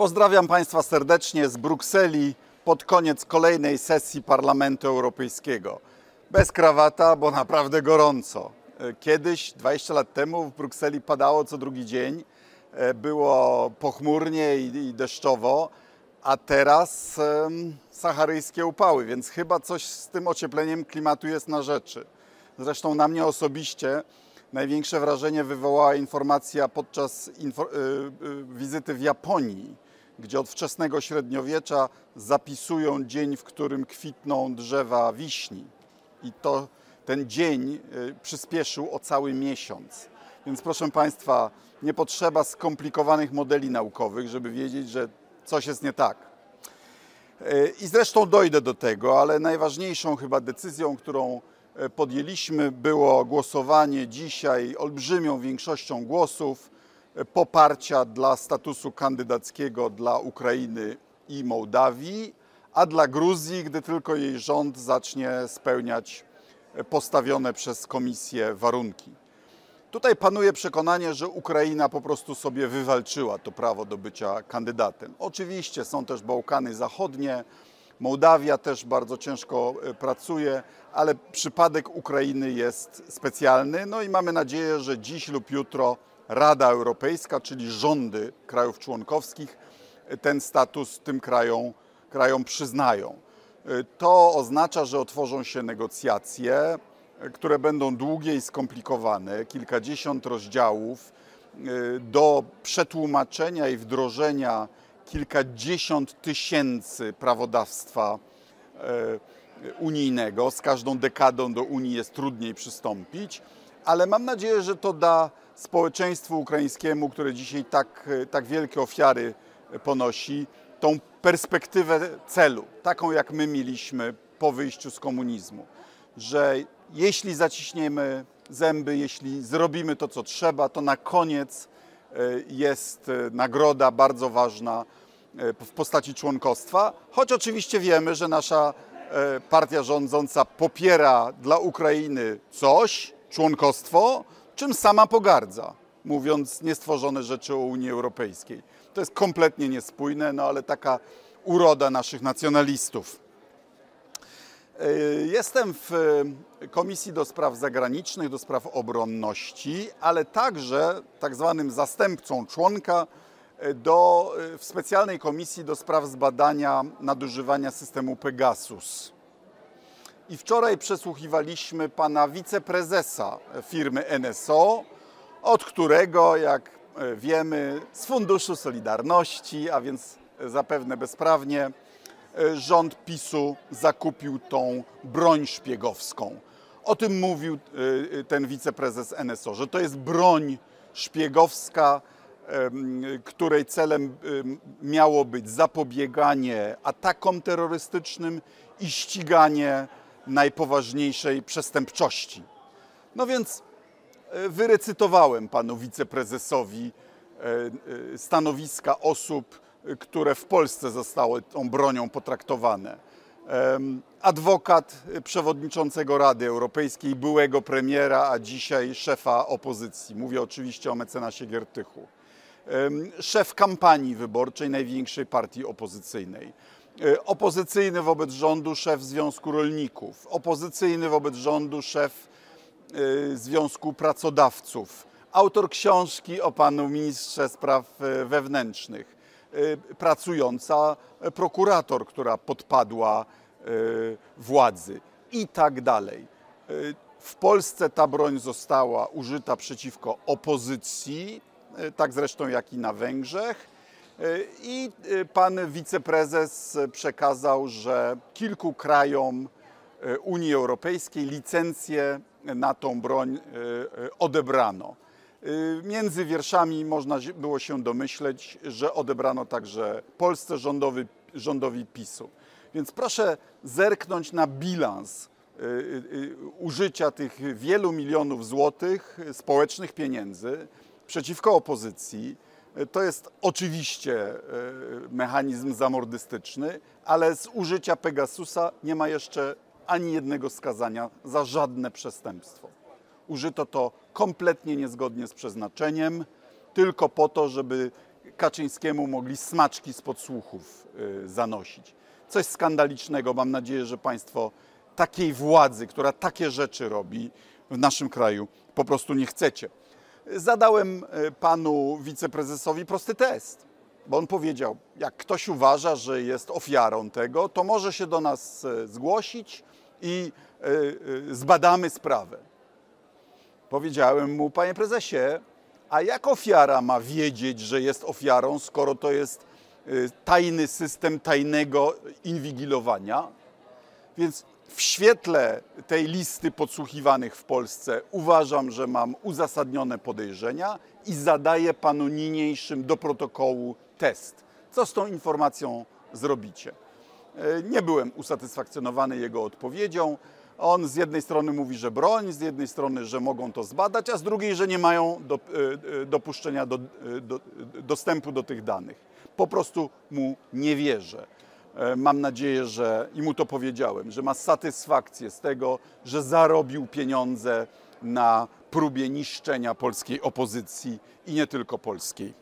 Pozdrawiam Państwa serdecznie z Brukseli pod koniec kolejnej sesji Parlamentu Europejskiego. Bez krawata, bo naprawdę gorąco. Kiedyś, 20 lat temu, w Brukseli padało co drugi dzień. Było pochmurnie i deszczowo, a teraz saharyjskie upały, więc chyba coś z tym ociepleniem klimatu jest na rzeczy. Zresztą na mnie osobiście największe wrażenie wywołała informacja podczas y, wizyty w Japonii, gdzie od wczesnego średniowiecza zapisują dzień, w którym kwitną drzewa wiśni. I to ten dzień y, przyspieszył o cały miesiąc. Więc proszę Państwa, nie potrzeba skomplikowanych modeli naukowych, żeby wiedzieć, że coś jest nie tak. I zresztą dojdę do tego, ale najważniejszą chyba decyzją, którą podjęliśmy, było głosowanie dzisiaj olbrzymią większością głosów poparcia dla statusu kandydackiego dla Ukrainy i Mołdawii, a dla Gruzji, gdy tylko jej rząd zacznie spełniać postawione przez Komisję warunki. Tutaj panuje przekonanie, że Ukraina po prostu sobie wywalczyła to prawo do bycia kandydatem. Oczywiście są też Bałkany Zachodnie, Mołdawia też bardzo ciężko pracuje, ale przypadek Ukrainy jest specjalny. No i mamy nadzieję, że dziś lub jutro Rada Europejska, czyli rządy krajów członkowskich, ten status tym krajom, krajom przyznają. To oznacza, że otworzą się negocjacje, które będą długie i skomplikowane, kilkadziesiąt rozdziałów do przetłumaczenia i wdrożenia kilkadziesiąt tysięcy prawodawstwa unijnego. Z każdą dekadą do Unii jest trudniej przystąpić, ale mam nadzieję, że to da społeczeństwu ukraińskiemu, które dzisiaj tak, tak wielkie ofiary ponosi, tą perspektywę celu, taką jak my mieliśmy po wyjściu z komunizmu, że jeśli zaciśniemy zęby, jeśli zrobimy to, co trzeba, to na koniec jest nagroda bardzo ważna w postaci członkostwa, choć oczywiście wiemy, że nasza partia rządząca popiera dla Ukrainy coś, członkostwo, czym sama pogardza, mówiąc niestworzone rzeczy o Unii Europejskiej. To jest kompletnie niespójne, no ale taka uroda naszych nacjonalistów. Jestem w Komisji do Spraw Zagranicznych, do Spraw Obronności, ale także tak zwanym zastępcą członka do, w specjalnej komisji do spraw zbadania nadużywania systemu Pegasus. I wczoraj przesłuchiwaliśmy pana wiceprezesa firmy NSO, od którego, jak wiemy, z Funduszu Solidarności, a więc zapewne bezprawnie, rząd PiSu zakupił tą broń szpiegowską. O tym mówił ten wiceprezes NSO, że to jest broń szpiegowska, której celem miało być zapobieganie atakom terrorystycznym i ściganie najpoważniejszej przestępczości. No więc wyrecytowałem panu wiceprezesowi stanowiska osób, które w Polsce zostały tą bronią potraktowane. Adwokat przewodniczącego Rady Europejskiej, byłego premiera, a dzisiaj szefa opozycji. Mówię oczywiście o mecenasie Giertychu. Szef kampanii wyborczej największej partii opozycyjnej. Opozycyjny wobec rządu szef Związku Rolników. Opozycyjny wobec rządu szef Związku Pracodawców. Autor książki o panu ministrze spraw wewnętrznych pracująca prokurator, która podpadła władzy i tak dalej. W Polsce ta broń została użyta przeciwko opozycji, tak zresztą jak i na Węgrzech. I pan wiceprezes przekazał, że kilku krajom Unii Europejskiej licencję na tą broń odebrano. Między wierszami można było się domyśleć, że odebrano także Polsce rządowy, rządowi PiSu. Więc proszę zerknąć na bilans użycia tych wielu milionów złotych społecznych pieniędzy przeciwko opozycji. To jest oczywiście mechanizm zamordystyczny, ale z użycia Pegasusa nie ma jeszcze ani jednego skazania za żadne przestępstwo. Użyto to kompletnie niezgodnie z przeznaczeniem, tylko po to, żeby Kaczyńskiemu mogli smaczki z podsłuchów y, zanosić. Coś skandalicznego. Mam nadzieję, że Państwo takiej władzy, która takie rzeczy robi w naszym kraju, po prostu nie chcecie. Zadałem y, panu wiceprezesowi prosty test, bo on powiedział: Jak ktoś uważa, że jest ofiarą tego, to może się do nas y, zgłosić i zbadamy sprawę. Powiedziałem mu, panie prezesie, a jak ofiara ma wiedzieć, że jest ofiarą, skoro to jest tajny system tajnego inwigilowania? Więc w świetle tej listy podsłuchiwanych w Polsce uważam, że mam uzasadnione podejrzenia i zadaję panu niniejszym do protokołu test. Co z tą informacją zrobicie? Y, nie byłem usatysfakcjonowany jego odpowiedzią. On z jednej strony mówi, że broń, z jednej strony, że mogą to zbadać, a z drugiej, że nie mają do, e, e, dopuszczenia do, e, do, dostępu do tych danych. Po prostu mu nie wierzę. Mam nadzieję, że i mu to powiedziałem, że ma satysfakcję z tego, że zarobił pieniądze na próbie niszczenia polskiej opozycji i nie tylko polskiej.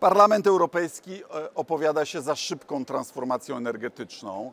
Parlament Europejski e, opowiada się za szybką transformacją energetyczną.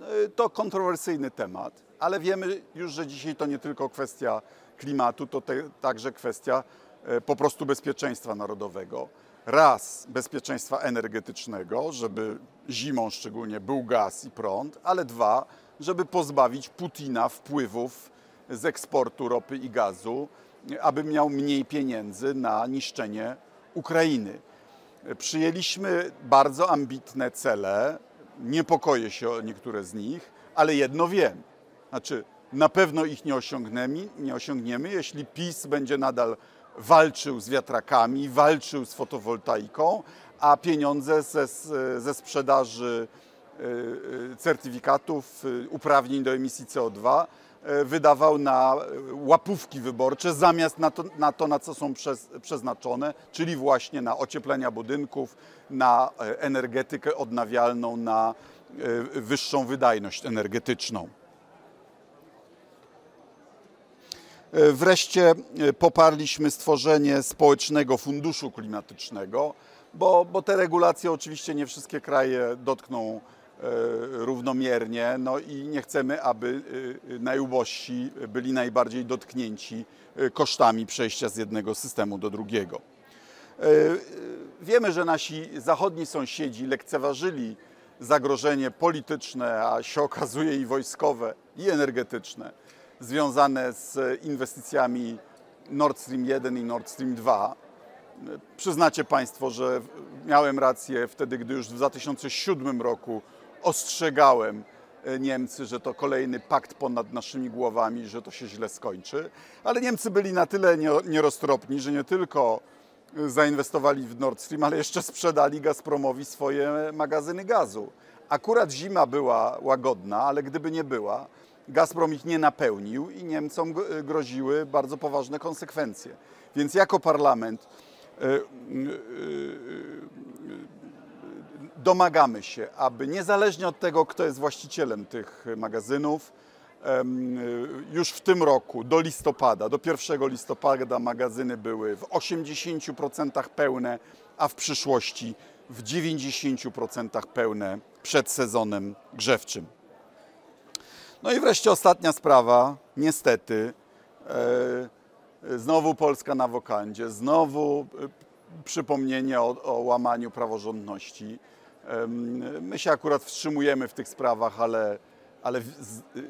E, to kontrowersyjny temat, ale wiemy już, że dzisiaj to nie tylko kwestia klimatu, to te, także kwestia e, po prostu bezpieczeństwa narodowego. Raz bezpieczeństwa energetycznego, żeby zimą szczególnie był gaz i prąd, ale dwa, żeby pozbawić Putina wpływów z eksportu ropy i gazu, aby miał mniej pieniędzy na niszczenie Ukrainy. Przyjęliśmy bardzo ambitne cele, niepokoję się o niektóre z nich, ale jedno wiem. Znaczy, na pewno ich nie osiągniemy, nie osiągniemy, jeśli PiS będzie nadal walczył z wiatrakami, walczył z fotowoltaiką, a pieniądze ze, ze sprzedaży y, y, certyfikatów, y, uprawnień do emisji CO2 E, wydawał na e, łapówki wyborcze zamiast na to, na, to, na co są przez, przeznaczone, czyli właśnie na ocieplenia budynków, na e, energetykę odnawialną, na wyższą wydajność energetyczną. Wreszcie poparliśmy stworzenie społecznego funduszu klimatycznego, bo, bo te regulacje oczywiście nie wszystkie kraje dotkną E, równomiernie, no i nie chcemy, aby e, najubożsi byli najbardziej dotknięci e, kosztami przejścia z jednego systemu do drugiego. Wiemy, że nasi zachodni sąsiedzi lekceważyli zagrożenie polityczne, a się okazuje i wojskowe, i energetyczne, związane z inwestycjami Nord Stream 1 i Nord Stream 2. Przyznacie Państwo, że miałem rację wtedy, gdy już w 2007 roku ostrzegałem e, Niemcy, że to kolejny pakt ponad naszymi głowami, że to się źle skończy. Ale Niemcy byli na tyle nieroztropni, że nie tylko zainwestowali w Nord Stream, ale jeszcze sprzedali Gazpromowi swoje magazyny gazu. Akurat zima była łagodna, ale gdyby nie była, Gazprom ich nie napełnił i Niemcom groziły bardzo poważne konsekwencje. Więc jako parlament e, e, domagamy się, aby niezależnie od tego, kto jest właścicielem tych magazynów, już w tym roku do listopada, do 1 listopada magazyny były w 80% pełne, a w przyszłości w 90% pełne przed sezonem grzewczym. No i wreszcie ostatnia sprawa, niestety, e, znowu Polska na wokandzie, znowu e, przypomnienie o, o łamaniu praworządności. My się akurat wstrzymujemy w tych sprawach, ale, ale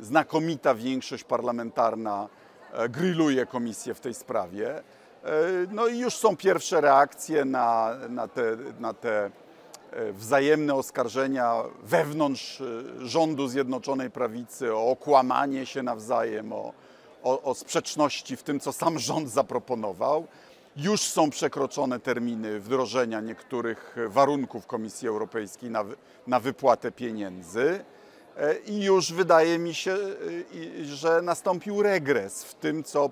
znakomita większość parlamentarna e, grilluje komisję w tej sprawie. No i już są pierwsze reakcje na, na, te, na te wzajemne oskarżenia wewnątrz rządu Zjednoczonej Prawicy o okłamanie się nawzajem, o, o, o sprzeczności w tym, co sam rząd zaproponował. Już są przekroczone terminy wdrożenia niektórych warunków Komisji Europejskiej na, na wypłatę pieniędzy e, i już wydaje mi się, e, że nastąpił regres w tym, co, e,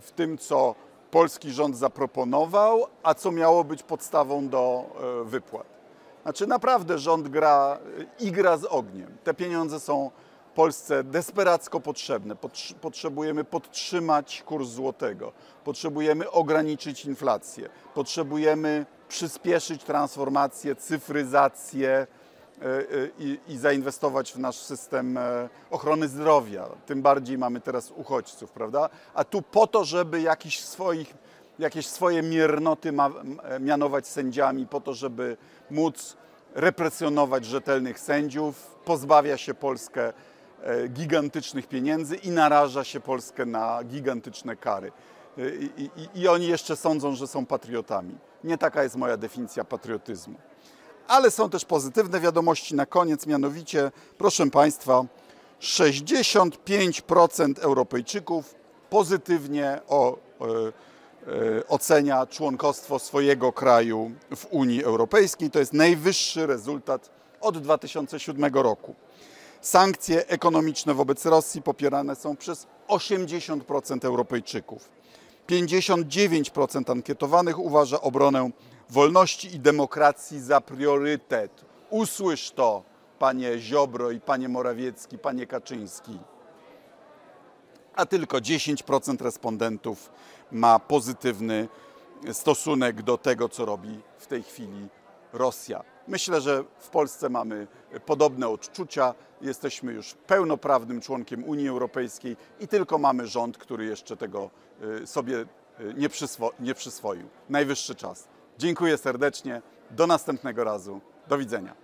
w tym, co polski rząd zaproponował, a co miało być podstawą do wypłat. Znaczy naprawdę rząd gra i gra z ogniem. Te pieniądze są Polsce desperacko potrzebne. Potrz- Potrzebujemy podtrzymać kurs złotego, potrzebujemy ograniczyć inflację, potrzebujemy przyspieszyć transformację, cyfryzację e, e, i, i zainwestować w nasz system e, ochrony zdrowia. Tym bardziej mamy teraz uchodźców, prawda? A tu po to, żeby jakiś swoich, jakieś swoje miernoty ma, mianować sędziami, po to, żeby móc represjonować rzetelnych sędziów, pozbawia się Polskę e, gigantycznych pieniędzy i naraża się Polskę na gigantyczne kary. E, I, i, I oni jeszcze sądzą, że są patriotami. Nie taka jest moja definicja patriotyzmu. Ale są też pozytywne wiadomości na koniec, mianowicie, proszę Państwa, 65% Europejczyków pozytywnie o, e, e, ocenia członkostwo swojego kraju w Unii Europejskiej. To jest najwyższy rezultat od 2007 roku. Sankcje ekonomiczne wobec Rosji popierane są przez 80% Europejczyków. 59% ankietowanych uważa obronę wolności i demokracji za priorytet. Usłysz to, panie Ziobro i panie Morawiecki, panie Kaczyński. A tylko 10% respondentów ma pozytywny stosunek do tego, co robi w tej chwili Rosja. Myślę, że w Polsce mamy podobne odczucia. Jesteśmy już pełnoprawnym członkiem Unii Europejskiej i tylko mamy rząd, który jeszcze tego y, sobie y, nie, przyswo- nie przyswoił. Najwyższy czas. Dziękuję serdecznie. Do następnego razu. Do widzenia.